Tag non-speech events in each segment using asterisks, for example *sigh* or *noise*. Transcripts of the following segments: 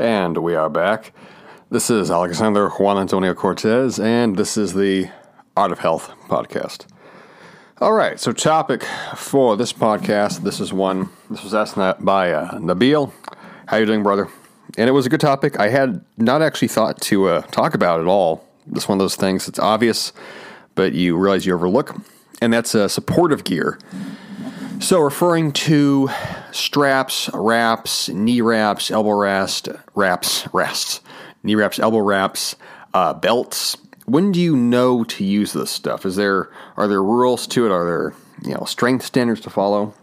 And we are back. This is Alexander Juan Antonio Cortez, and this is the Art of Health podcast. All right, so topic for this podcast. This is one. This was asked by uh, Nabil. How you doing, brother? And it was a good topic. I had not actually thought to uh, talk about it at all. It's one of those things. It's obvious, but you realize you overlook, and that's uh, supportive gear. So, referring to straps, wraps, knee wraps, elbow rest, wraps, *laughs* rests, knee wraps, elbow wraps, uh, belts. When do you know to use this stuff? Is there are there rules to it? Are there you know strength standards to follow?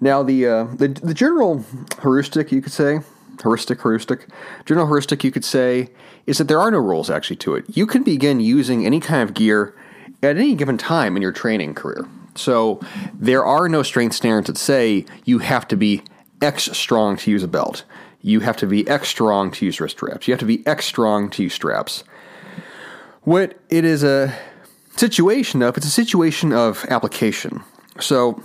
Now, the uh, the, the general heuristic, you could say, heuristic, heuristic, general heuristic, you could say, is that there are no rules actually to it. You can begin using any kind of gear at any given time in your training career. So there are no strength standards that say you have to be X strong to use a belt. You have to be X strong to use wrist straps. You have to be X strong to use straps. What it is a situation of, it's a situation of application. So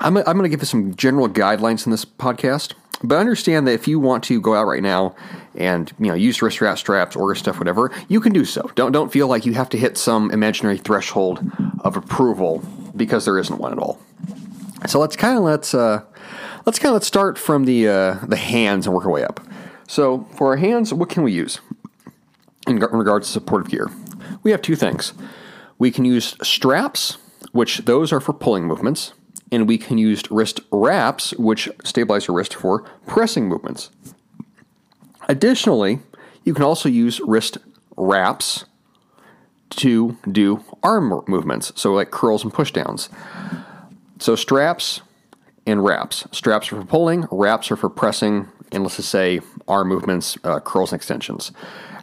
I'm, I'm going to give you some general guidelines in this podcast, but understand that if you want to go out right now and you know use wrist strap straps or stuff, whatever, you can do so. Don't don't feel like you have to hit some imaginary threshold of approval because there isn't one at all. So let's kind of let's uh, let's kind of let's start from the uh, the hands and work our way up. So for our hands, what can we use in regards to supportive gear? We have two things. We can use straps, which those are for pulling movements, and we can use wrist wraps, which stabilize your wrist for pressing movements. Additionally, you can also use wrist wraps to do arm movements, so like curls and pushdowns. So straps and wraps. Straps are for pulling, wraps are for pressing, and let's just say arm movements, uh, curls and extensions.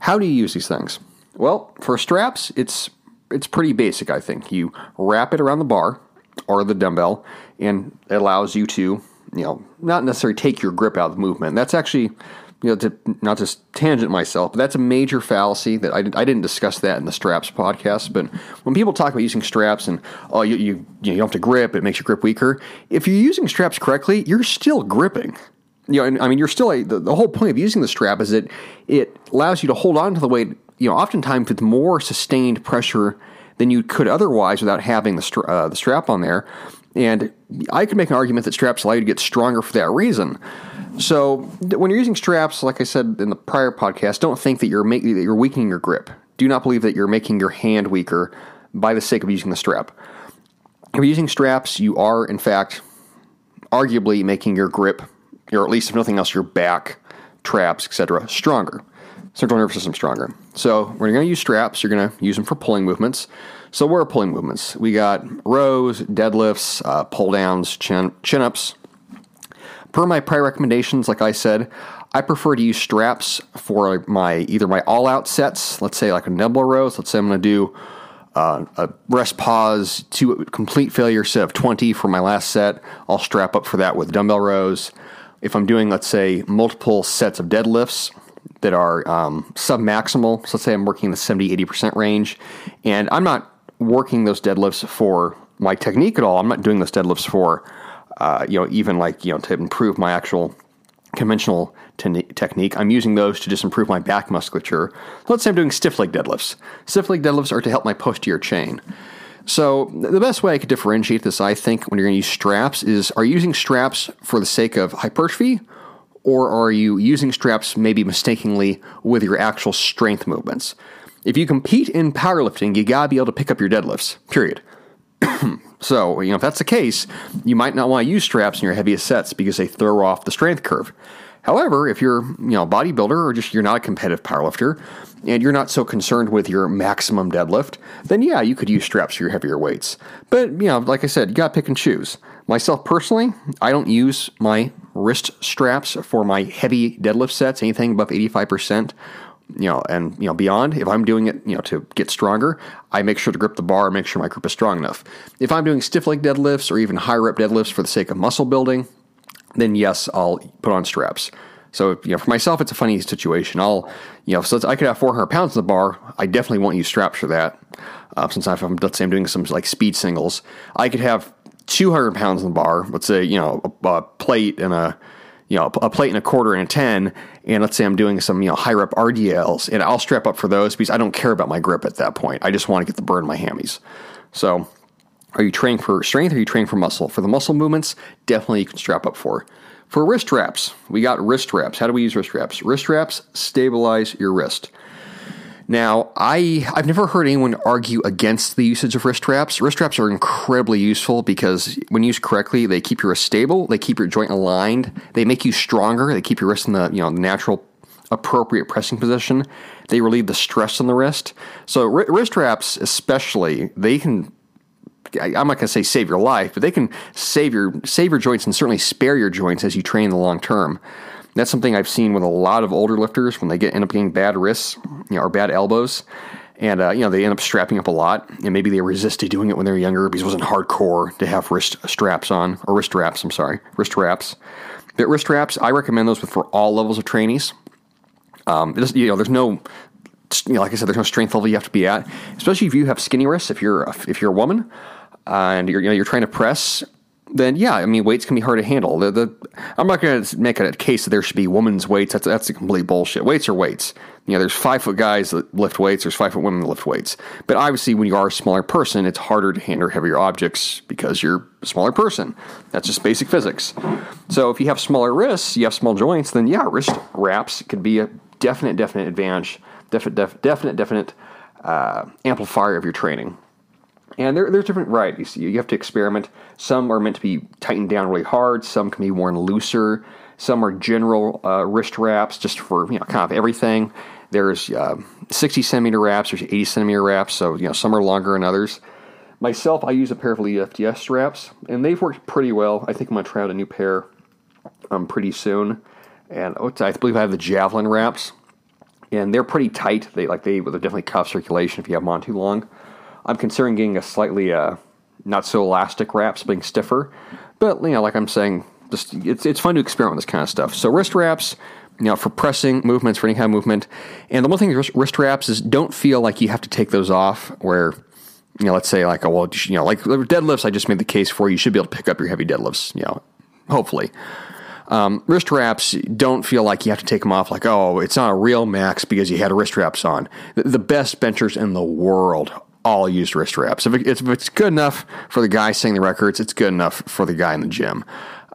How do you use these things? Well, for straps, it's it's pretty basic. I think you wrap it around the bar or the dumbbell, and it allows you to you know not necessarily take your grip out of the movement. That's actually you know, to not just tangent myself, but that's a major fallacy that I, I didn't discuss that in the straps podcast. But when people talk about using straps and oh, you you you, don't have to grip, it makes your grip weaker. If you're using straps correctly, you're still gripping. You know, I mean, you're still a, the, the whole point of using the strap is that it allows you to hold on to the weight. You know, oftentimes with more sustained pressure than you could otherwise without having the stra- uh, the strap on there. And I could make an argument that straps allow you to get stronger for that reason. So when you're using straps, like I said in the prior podcast, don't think that you're making that you're weakening your grip. Do not believe that you're making your hand weaker by the sake of using the strap. If you're using straps, you are in fact arguably making your grip, or at least if nothing else, your back, traps, etc., stronger. Central nervous system stronger. So you're going to use straps, you're going to use them for pulling movements. So where are pulling movements? We got rows, deadlifts, uh, pull downs, chin chin ups Per my prior recommendations, like I said, I prefer to use straps for my either my all out sets, let's say like a double rows. Let's say I'm going to do uh, a rest pause to complete failure set of 20 for my last set. I'll strap up for that with dumbbell rows. If I'm doing, let's say, multiple sets of deadlifts that are um, sub maximal, so let's say I'm working in the 70 80% range, and I'm not working those deadlifts for my technique at all. I'm not doing those deadlifts for uh, you know, even like, you know, to improve my actual conventional te- technique, I'm using those to just improve my back musculature. Let's say I'm doing stiff leg deadlifts. Stiff leg deadlifts are to help my posterior chain. So the best way I could differentiate this, I think, when you're going to use straps is: are you using straps for the sake of hypertrophy, or are you using straps maybe mistakenly with your actual strength movements? If you compete in powerlifting, you gotta be able to pick up your deadlifts. Period. *clears throat* So, you know, if that's the case, you might not want to use straps in your heaviest sets because they throw off the strength curve. However, if you're, you know, a bodybuilder or just you're not a competitive powerlifter and you're not so concerned with your maximum deadlift, then yeah, you could use straps for your heavier weights. But, you know, like I said, you got to pick and choose. Myself personally, I don't use my wrist straps for my heavy deadlift sets, anything above 85% you know, and you know, beyond. If I'm doing it, you know, to get stronger, I make sure to grip the bar, make sure my grip is strong enough. If I'm doing stiff leg deadlifts or even high rep deadlifts for the sake of muscle building, then yes, I'll put on straps. So you know, for myself, it's a funny situation. I'll, you know, so I could have 400 pounds in the bar. I definitely won't use straps for that. Uh, since I'm, let's say I'm doing some like speed singles, I could have 200 pounds in the bar. Let's say you know a, a plate and a you know, a plate and a quarter and a 10, and let's say I'm doing some, you know, high rep RDLs, and I'll strap up for those because I don't care about my grip at that point. I just want to get the burn in my hammies. So, are you training for strength or are you training for muscle? For the muscle movements, definitely you can strap up for. For wrist wraps, we got wrist wraps. How do we use wrist wraps? Wrist wraps stabilize your wrist. Now, I, I've never heard anyone argue against the usage of wrist wraps. Wrist wraps are incredibly useful because when used correctly, they keep your wrist stable, they keep your joint aligned, they make you stronger, they keep your wrist in the you know natural appropriate pressing position. They relieve the stress on the wrist. So wrist wraps, especially, they can. I'm not going to say save your life, but they can save your save your joints and certainly spare your joints as you train in the long term. That's something I've seen with a lot of older lifters when they get end up getting bad wrists, you know, or bad elbows, and uh, you know they end up strapping up a lot, and maybe they resisted doing it when they were younger because it wasn't hardcore to have wrist straps on or wrist wraps. I'm sorry, wrist wraps. But wrist wraps, I recommend those for all levels of trainees. Um, you know, there's no you know, like I said, there's no strength level you have to be at, especially if you have skinny wrists. If you're if you're a woman uh, and you're you know you're trying to press then yeah, I mean weights can be hard to handle. The, the I'm not going to make a case that there should be women's weights. That's that's a complete bullshit. Weights are weights. You know, there's five foot guys that lift weights. There's five foot women that lift weights. But obviously, when you are a smaller person, it's harder to handle heavier objects because you're a smaller person. That's just basic physics. So if you have smaller wrists, you have small joints, then yeah, wrist wraps could be a definite, definite advantage. Definite, def, definite, definite uh, amplifier of your training. And there, there's different varieties. You have to experiment. Some are meant to be tightened down really hard. Some can be worn looser. Some are general uh, wrist wraps, just for you know kind of everything. There's uh, 60 centimeter wraps. There's 80 centimeter wraps. So you know some are longer than others. Myself, I use a pair of Elite FTS straps, and they've worked pretty well. I think I'm gonna try out a new pair um, pretty soon. And I believe I have the Javelin wraps, and they're pretty tight. They like they, they definitely cuff circulation if you have them on too long. I'm considering getting a slightly uh, not so elastic wraps, being stiffer. But you know, like I'm saying, just it's it's fun to experiment with this kind of stuff. So wrist wraps, you know, for pressing movements, for any kind of movement. And the one thing with wrist wraps is don't feel like you have to take those off. Where you know, let's say like, well, you know, like deadlifts. I just made the case for you should be able to pick up your heavy deadlifts. You know, hopefully. Um, wrist wraps don't feel like you have to take them off like, oh, it's not a real max because you had wrist wraps on. The best benchers in the world all use wrist wraps. If, it, if it's good enough for the guy setting the records, it's good enough for the guy in the gym.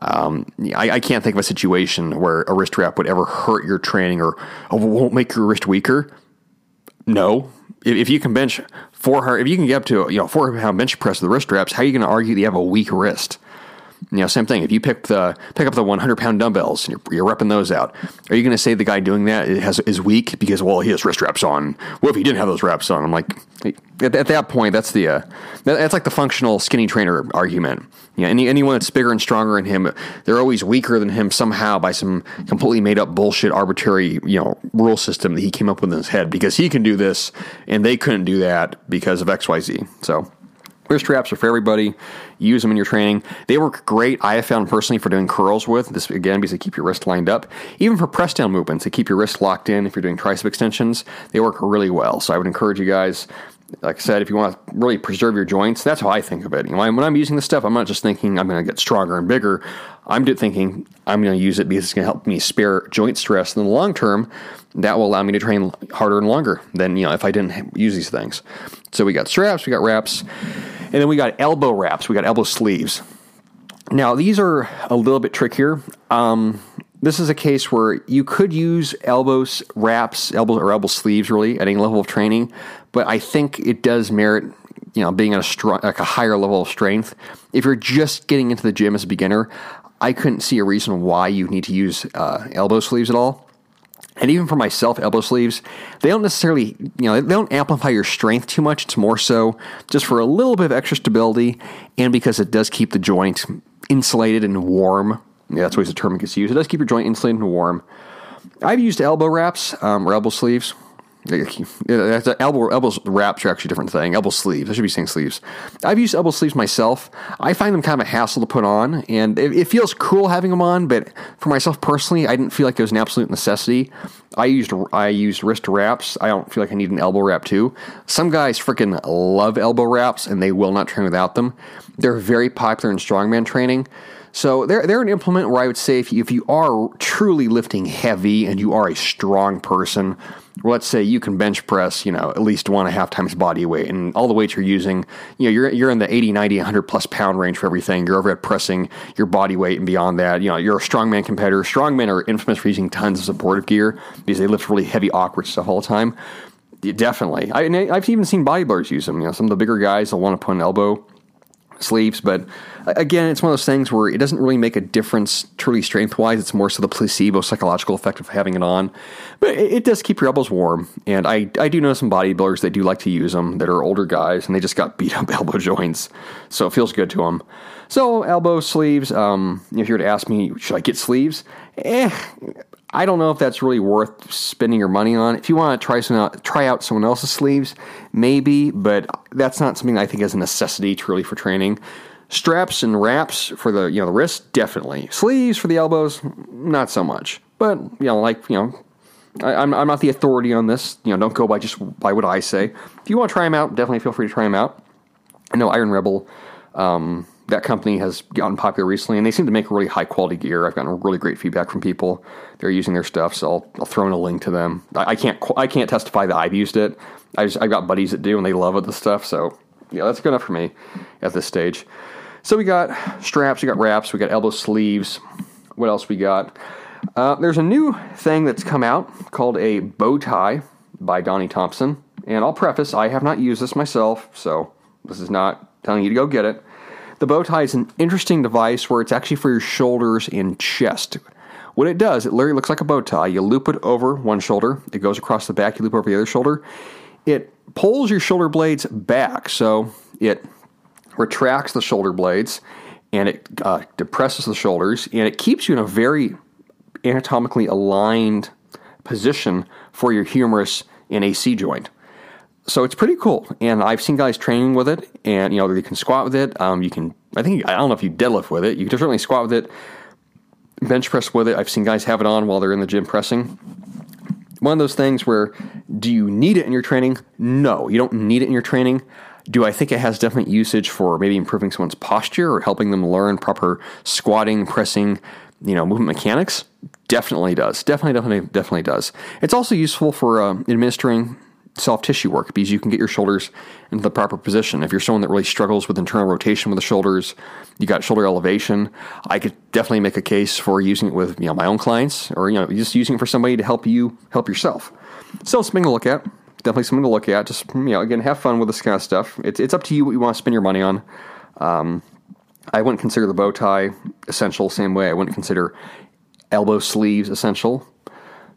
Um, I, I, can't think of a situation where a wrist wrap would ever hurt your training or won't make your wrist weaker. No, if, if you can bench four hundred, if you can get up to you know four hundred pound bench press with the wrist wraps, how are you going to argue that you have a weak wrist? You know, same thing. If you pick the pick up the 100 pound dumbbells and you're, you're repping those out, are you going to say the guy doing that has is weak because well he has wrist wraps on? What if he didn't have those wraps on? I'm like, at, at that point, that's the uh, that's like the functional skinny trainer argument. You know, any, anyone that's bigger and stronger than him, they're always weaker than him somehow by some completely made up bullshit arbitrary you know rule system that he came up with in his head because he can do this and they couldn't do that because of X Y Z. So Wrist straps are for everybody. Use them in your training. They work great. I have found personally for doing curls with this again because they keep your wrist lined up. Even for press down movements, they keep your wrist locked in. If you're doing tricep extensions, they work really well. So I would encourage you guys. Like I said, if you want to really preserve your joints, that's how I think of it. You know, when I'm using this stuff, I'm not just thinking I'm going to get stronger and bigger. I'm thinking I'm going to use it because it's going to help me spare joint stress in the long term. That will allow me to train harder and longer than you know if I didn't use these things. So we got straps, we got wraps. And then we got elbow wraps, we got elbow sleeves. Now, these are a little bit trickier. Um, this is a case where you could use elbows wraps, elbow or elbow sleeves, really at any level of training, but I think it does merit, you know, being a strong, like a higher level of strength. If you're just getting into the gym as a beginner, I couldn't see a reason why you need to use uh, elbow sleeves at all. And even for myself, elbow sleeves, they don't necessarily, you know, they don't amplify your strength too much. It's more so just for a little bit of extra stability and because it does keep the joint insulated and warm. Yeah, that's always the term it gets used. It does keep your joint insulated and warm. I've used elbow wraps um, or elbow sleeves elbow elbow wraps are actually a different thing. Elbow sleeves. I should be saying sleeves. I've used elbow sleeves myself. I find them kind of a hassle to put on, and it, it, feels cool having them on. But for myself personally, I didn't feel like it was an absolute necessity. I used I used wrist wraps. I don't feel like I need an elbow wrap too. Some guys freaking love elbow wraps, and they will not train without them. They're very popular in strongman training. So they're they're an implement where I would say if you, if you are truly lifting heavy and you are a strong person, let's say you can bench press, you know, at least one and a half times body weight, and all the weights you're using, you know, you're you're in the 80, 90, 100 plus pound range for everything. You're over at pressing your body weight and beyond that. You know, you're a strongman competitor. Strongmen are infamous for using tons of supportive gear because they lift really heavy, awkward stuff all the time. Definitely, I, I've even seen bodybuilders use them. You know, some of the bigger guys will want to put an elbow sleeves. But again, it's one of those things where it doesn't really make a difference truly strength wise. It's more so the placebo psychological effect of having it on. But it, it, does keep your elbows warm. And I, I do know some bodybuilders that do like to use them that are older guys and they just got *laughs* beat up elbow joints. So it feels good to them. So elbow sleeves, um, if you were to ask me, should I get sleeves? Eh, I don't know if that's really worth spending your money on. If you want to try some out, try out someone else's sleeves, maybe, but that's not something I think is a necessity truly for training. Straps and wraps for the you know the wrist, definitely. Sleeves for the elbows, not so much. But you know, like you know, I, am I'm, I'm not the authority on this. You know, don't go by just by what I say. If you want to try them out, definitely feel free to try them out. I know Iron Rebel. Um, that company has gotten popular recently, and they seem to make really high quality gear. I've gotten really great feedback from people. They're using their stuff, so I'll, I'll throw in a link to them. I, I, can't I can't testify that I've used it. I just, I've got buddies that do, and they love the stuff. So yeah, that's good enough for me at this stage. So we got straps, we got wraps, we got elbow sleeves. What else we got? Uh, there's a new thing that's come out called a bow tie by Donnie Thompson. And I'll preface, I have not used this myself, so this is not telling you to go get it. The bow tie is an interesting device where it's actually for your shoulders and chest. What it does, it literally looks like a bow tie. You loop it over one shoulder, it goes across the back, you loop over the other shoulder. It pulls your shoulder blades back, so it retracts the shoulder blades and it uh, depresses the shoulders, and it keeps you in a very anatomically aligned position for your humerus and AC joint so it's pretty cool. And I've seen guys training with it, and you know you can squat with it. Um, you can, I think, I don't know if you deadlift with it. You can certainly squat with it, bench press with it. I've seen guys have it on while they're in the gym pressing. One of those things where, do you need it in your training? No, you don't need it in your training. Do I think it has definite usage for maybe improving someone's posture or helping them learn proper squatting, pressing, you know, movement mechanics? Definitely does. Definitely, definitely, definitely does. It's also useful for uh, administering soft tissue work because you can get your shoulders into the proper position. If you're someone that really struggles with internal rotation with the shoulders, you got shoulder elevation. I could definitely make a case for using it with you know my own clients or you know just using it for somebody to help you help yourself. So something to look at. Definitely something to look at. Just you know again have fun with this kind of stuff. It's it's up to you what you want to spend your money on. Um, I wouldn't consider the bow tie essential same way I wouldn't consider elbow sleeves essential.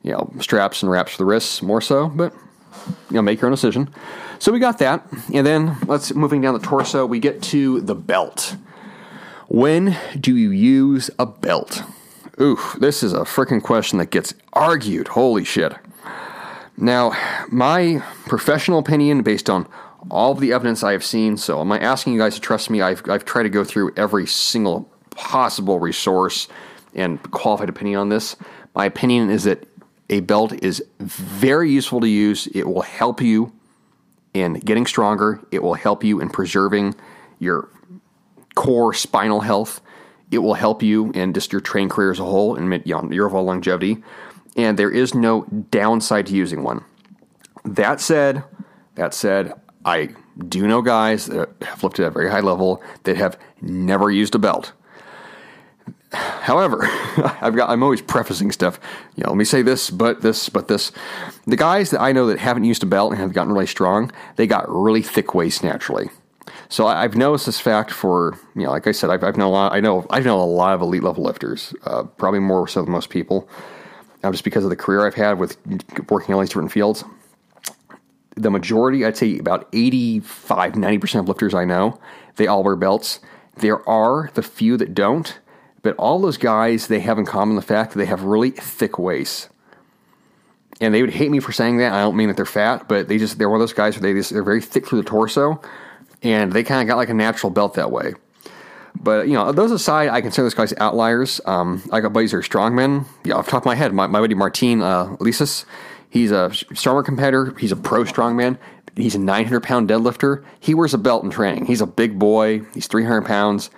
You know straps and wraps for the wrists more so, but you know, make your own decision. So we got that, and then let's moving down the torso. We get to the belt. When do you use a belt? Oof, this is a freaking question that gets argued. Holy shit. Now, my professional opinion, based on all of the evidence I have seen, so am I asking you guys to trust me? I've, I've tried to go through every single possible resource and qualified opinion on this. My opinion is that a belt is very useful to use. It will help you in getting stronger, it will help you in preserving your core spinal health. It will help you in just your training career as a whole and your overall longevity. And there is no downside to using one. That said, that said, I do know guys that have lifted at a very high level that have never used a belt. However, *laughs* I've got I'm always prefacing stuff. You know, let me say this, but this, but this. The guys that I know that haven't used a belt and have gotten really strong, they got really thick waist naturally. So I've noticed this fact for you know, like I said, I've, I've known a lot. I know I know a lot of elite level lifters, uh, probably more so than most people, uh, just because of the career I've had with working in all these different fields. The majority, I'd say about 85, 90% of lifters I know, they all wear belts. There are the few that don't, but all those guys, they have in common the fact that they have really thick waists. And they would hate me for saying that. I don't mean that they're fat, but they just, they're one of those guys where they just, they're very thick through the torso. And they kind of got like a natural belt that way. But, you know, those aside, I consider those guys outliers. Um, I got buddies who are strongmen. Yeah, off the top of my head, my, my buddy Martin uh, Licis, he's a stronger competitor. He's a pro strongman. He's a 900 pound deadlifter. He wears a belt in training. He's a big boy. He's 300 pounds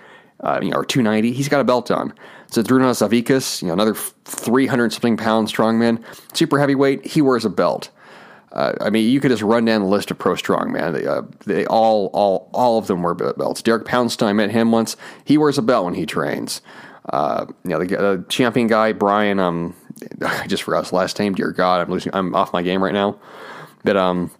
uh, you know, or 290. He's got a belt on. Zydrunas Savickas, you know, another 300 something pound strongman, super heavyweight. He wears a belt. Uh, I mean, you could just run down the list of pro strongman. They, uh, they all, all, all of them wear belts. Derek Poundstone, I met him once. He wears a belt when he trains. Uh, you know, the, the, champion guy, Brian. Um, *laughs* I just forgot his last name. Dear God, I'm losing. I'm off my game right now. But um,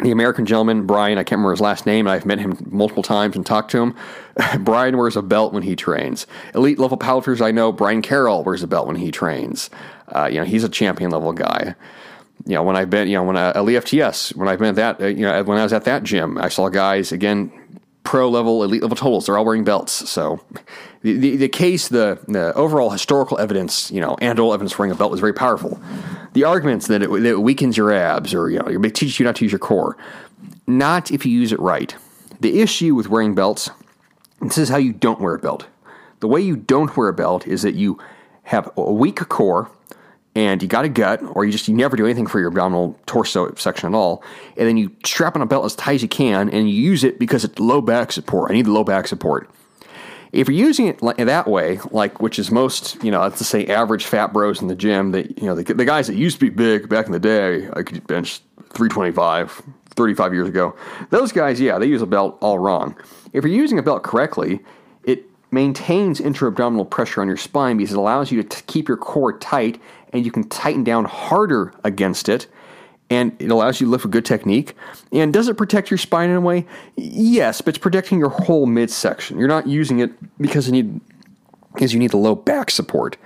the American gentleman, Brian, I can't remember his last name. I've met him multiple times and talked to him. *laughs* Brian wears a belt when he trains. Elite level powerlifters I know, Brian Carroll wears a belt when he trains. Uh, you know, he's a champion level guy. You know, when I've been, you know, when I, uh, FTS, when I've been at that, uh, you know, when I was at that gym, I saw guys again, pro level, elite level totals. They're all wearing belts. So the, the, the case, the, the overall historical evidence, you know, anecdotal evidence wearing a belt was very powerful. The arguments that it, that it weakens your abs or, you know, it teaches you not to use your core, not if you use it right. The issue with wearing belts, this is how you don't wear a belt. The way you don't wear a belt is that you have a weak core and you got a gut, or you just you never do anything for your abdominal torso section at all, and then you strap on a belt as tight as you can, and you use it because it's low back support. I need low back support. If you're using it that way, like which is most, you know, let's say average fat bros in the gym, that you know, the, the guys that used to be big back in the day, I could bench 325, 35 years ago. Those guys, yeah, they use a belt all wrong. If you're using a belt correctly, it maintains intra-abdominal pressure on your spine because it allows you to t- keep your core tight and you can tighten down harder against it and it allows you to lift with good technique. And does it protect your spine in a way? Yes, but it's protecting your whole midsection. You're not using it because you need because you need the low back support.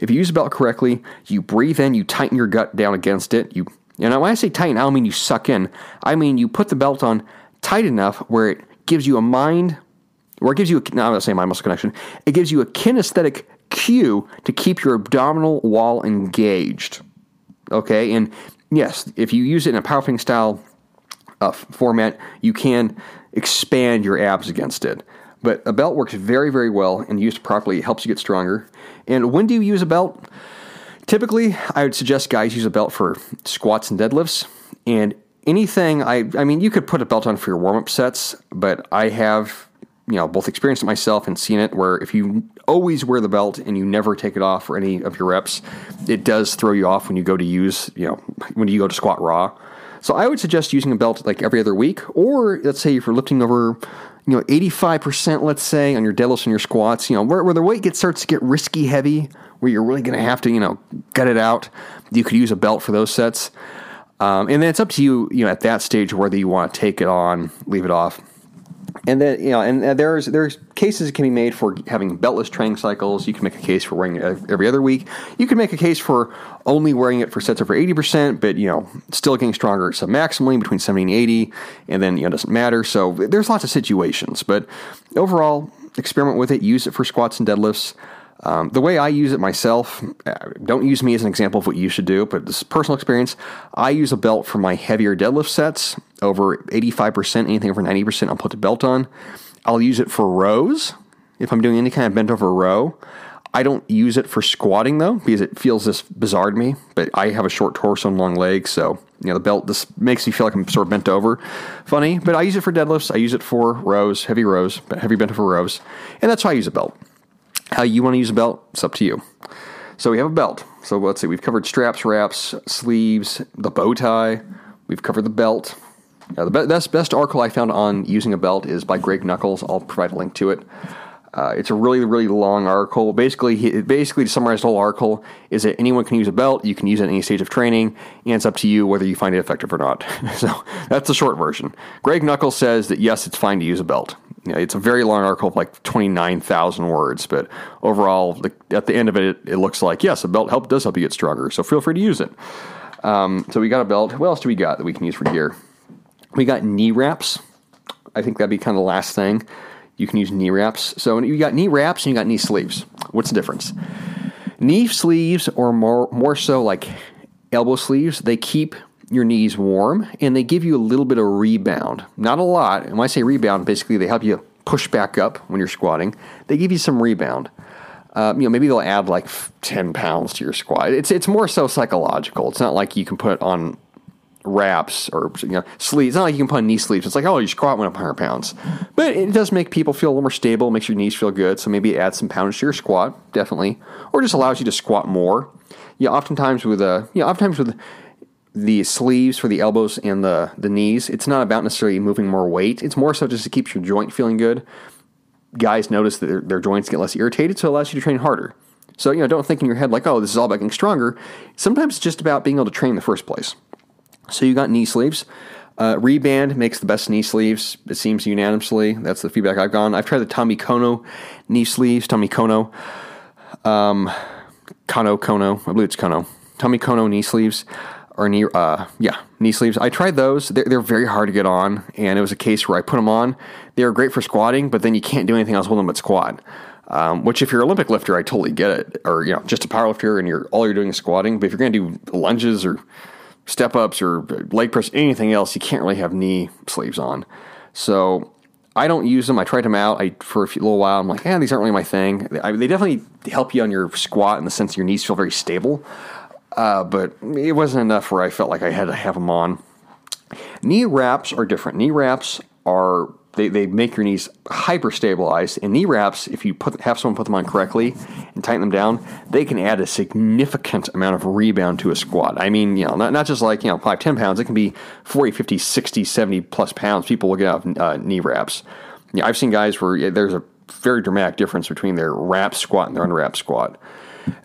If you use the belt correctly, you breathe in, you tighten your gut down against it. You and when I say tighten, I don't mean you suck in. I mean you put the belt on tight enough where it gives you a mind, or it gives you a, no, I'm not saying mind muscle connection. It gives you a kinesthetic cue to keep your abdominal wall engaged. Okay, and yes, if you use it in a powerlifting style uh, format, you can expand your abs against it. But a belt works very, very well and used properly. It helps you get stronger. And when do you use a belt? Typically, I would suggest guys use a belt for squats and deadlifts. And anything, I, I mean, you could put a belt on for your warm up sets, but I have you know both experienced it myself and seen it where if you always wear the belt and you never take it off for any of your reps it does throw you off when you go to use you know when you go to squat raw. So i would suggest using a belt like every other week or let's say if you're lifting over you know 85% let's say on your deadlifts and your squats you know where, where the weight gets starts to get risky heavy where you're really going to have to you know gut it out you could use a belt for those sets. Um, and then it's up to you you know at that stage whether you want to take it on leave it off and then you know, and uh, there's there's cases that can be made for having beltless training cycles. You can make a case for wearing it every other week. You can make a case for only wearing it for sets over eighty percent, but you know, still getting stronger So maximally between seventy and eighty, and then you know, doesn't matter. So there's lots of situations, but overall, experiment with it. Use it for squats and deadlifts. Um, the way I use it myself, uh, don't use me as an example of what you should do, but this is personal experience. I use a belt for my heavier deadlift sets over 85%, anything over 90%, I'll put the belt on. I'll use it for rows if I'm doing any kind of bent over row. I don't use it for squatting though because it feels this bizarre to me. But I have a short torso and long legs, so you know the belt this makes me feel like I'm sort of bent over. Funny, but I use it for deadlifts. I use it for rows, heavy rows, heavy bent over rows, and that's why I use a belt. How you want to use a belt, it's up to you. So we have a belt. So let's see, we've covered straps, wraps, sleeves, the bow tie. We've covered the belt. the best, best article I found on using a belt is by Greg Nuckols. I'll provide a link to it. Uh, it's a really, really long article. Basically, he, basically to summarize the whole article is that anyone can use a belt. You can use it at any stage of training, and it's up to you whether you find it effective or not. *laughs* so that's the short version. Greg Nuckols says that yes, it's fine to use a belt you know, it's a very long article of like 29,000 words, but overall, the, at the end of it, it, it, looks like, yes, a belt help does help you get stronger, so feel free to use it. Um, so we got a belt. What else do we got that we can use for gear? We got knee wraps. I think that'd be kind of the last thing. You can use knee wraps. So you got knee wraps and you got knee sleeves. What's the difference? Knee sleeves, or more, more so like elbow sleeves, they keep your knees warm and they give you a little bit of rebound. Not a lot. And when I say rebound, basically they help you push back up when you're squatting. They give you some rebound. Um, you know, maybe they'll add like 10 pounds to your squat. It's, it's more so psychological. It's not like you can put on wraps or you know sleeves. It's not like you can put on knee sleeves. It's like oh, you squat 100 pounds, but it does make people feel a little more stable. Makes your knees feel good. So maybe add some pounds to your squat, definitely, or just allows you to squat more. Yeah, oftentimes with a yeah, oftentimes with the sleeves for the elbows and the the knees, it's not about necessarily moving more weight. It's more so just to keep your joint feeling good. Guys notice that their, their joints get less irritated, so it allows you to train harder. So, you know, don't think in your head like, oh, this is all about getting stronger. Sometimes it's just about being able to train in the first place. So you got knee sleeves. Uh, Rehband makes the best knee sleeves. It seems unanimously. That's the feedback I've gotten. I've tried the Tommy Kono knee sleeves. Tommy Kono, um, Kono Kono. I believe it's Kono. Tommy Kono knee sleeves or knee, uh, yeah, knee sleeves. I tried those. They're, they're very hard to get on, and it was a case where I put them on. They are great for squatting, but then you can't do anything else with them but squat. Um, which, if you're an Olympic lifter, I totally get it. Or you know, just a power lifter, and you're all you're doing is squatting. But if you're going to do lunges or step ups or leg press, anything else, you can't really have knee sleeves on. So I don't use them. I tried them out I, for a few, little while. I'm like, yeah, these aren't really my thing. I, they definitely help you on your squat in the sense your knees feel very stable. Uh, but it wasn't enough where I felt like I had to have them on. Knee wraps are different. Knee wraps are they, they make your knees hyper stabilized. And knee wraps, if you put have someone put them on correctly and tighten them down, they can add a significant amount of rebound to a squat. I mean, you know, not, not just like, you know, 5, 10 pounds, it can be 40, 50, 60, 70 plus pounds. People will get out uh, knee wraps. Yeah, I've seen guys where there's a very dramatic difference between their wrap squat and their unwrap squat.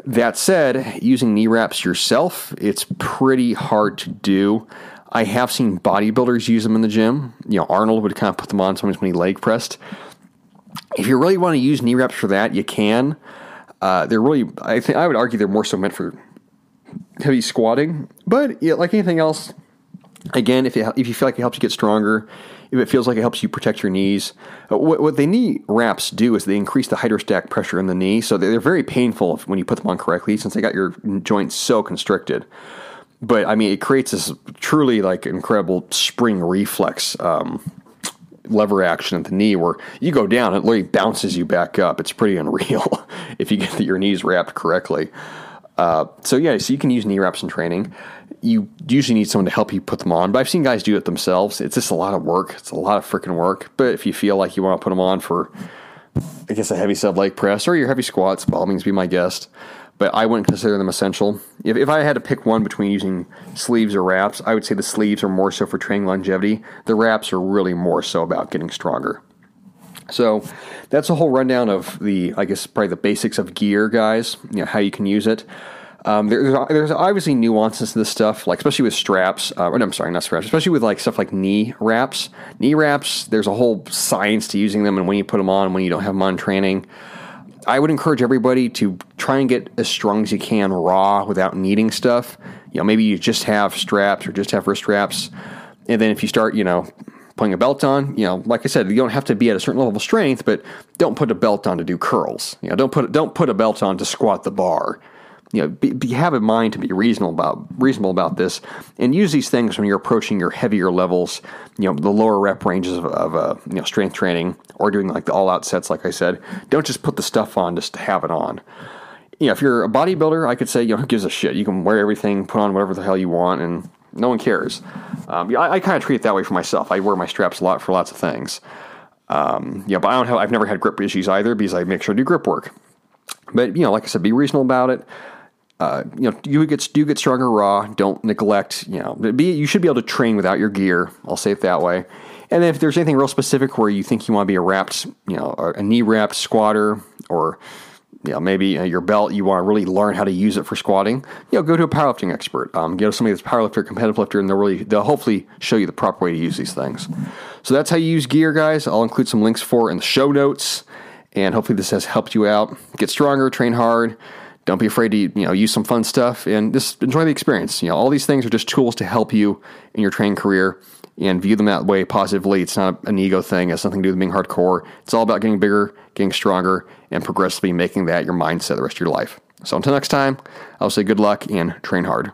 That said, using knee wraps yourself, it's pretty hard to do. I have seen bodybuilders use them in the gym. You know, Arnold would kind of put them on sometimes when he leg pressed. If you really want to use knee wraps for that, you can. Uh, they're really, I think, I would argue they're more so meant for heavy squatting. But yeah, like anything else, again, if you if you feel like it helps you get stronger, if it feels like it helps you protect your knees, uh, what, what the knee wraps do is they increase the hydrostatic pressure in the knee, so they're very painful when you put them on correctly, since they got your joints so constricted but I mean, it creates this truly like incredible spring reflex um, lever action at the knee where you go down, it literally bounces you back up. It's pretty unreal *laughs* if you get the, your knees wrapped correctly. Uh, so yeah, so you can use knee wraps in training. You usually need someone to help you put them on, but I've seen guys do it themselves. It's just a lot of work. It's a lot of freaking work. But if you feel like you want to put them on for, I guess, a heavy sub leg press or your heavy squats, by all means, be my guest but I wouldn't consider them essential. If, if I had to pick one between using sleeves or wraps, I would say the sleeves are more so for training longevity. The wraps are really more so about getting stronger. So that's a whole rundown of the, I guess, probably the basics of gear, guys. You know how you can use it. Um, there's, there's obviously nuances to this stuff, like especially with straps. Uh, no, I'm sorry, not straps. Especially with like stuff like knee wraps. Knee wraps, there's a whole science to using them and when you put them on, when you don't have them on training. I would encourage everybody to try and get as strong as you can raw without needing stuff. You know, maybe you just have straps or just have wrist straps. And then if you start, you know, putting a belt on, you know, like I said, you don't have to be at a certain level of strength, but don't put a belt on to do curls. You know, don't put don't put a belt on to squat the bar you know, be, be, have in mind to be reasonable about reasonable about this, and use these things when you're approaching your heavier levels. You know, the lower rep ranges of, of uh, you know strength training or doing like the all out sets. Like I said, don't just put the stuff on just to have it on. You know, if you're a bodybuilder, I could say, you know, who gives a shit? You can wear everything, put on whatever the hell you want, and no one cares. Um, I, I kind of treat it that way for myself. I wear my straps a lot for lots of things. Um, yeah, but I don't have. I've never had grip issues either because I make sure to do grip work. But you know, like I said, be reasonable about it uh, you know, you get do get stronger raw. Don't neglect. You know, be you should be able to train without your gear. I'll say it that way. And if there's anything real specific where you think you want to be a wrapped, you know, a knee wrapped squatter, or you know, maybe uh, your belt, you want to really learn how to use it for squatting. You know, go to a powerlifting expert. Um, get somebody that's a powerlifter, competitive lifter, and they'll really they'll hopefully show you the proper way to use these things. So that's how you use gear, guys. I'll include some links for in the show notes, and hopefully this has helped you out. Get stronger, train hard don't be afraid to you know use some fun stuff and just enjoy the experience. You know, all these things are just tools to help you in your training career and view them that way positively. It's not an ego thing. It has nothing to do with being hardcore. It's all about getting bigger, getting stronger, and progressively making that your mindset the rest of your life. So until next time, I'll say good luck and train hard.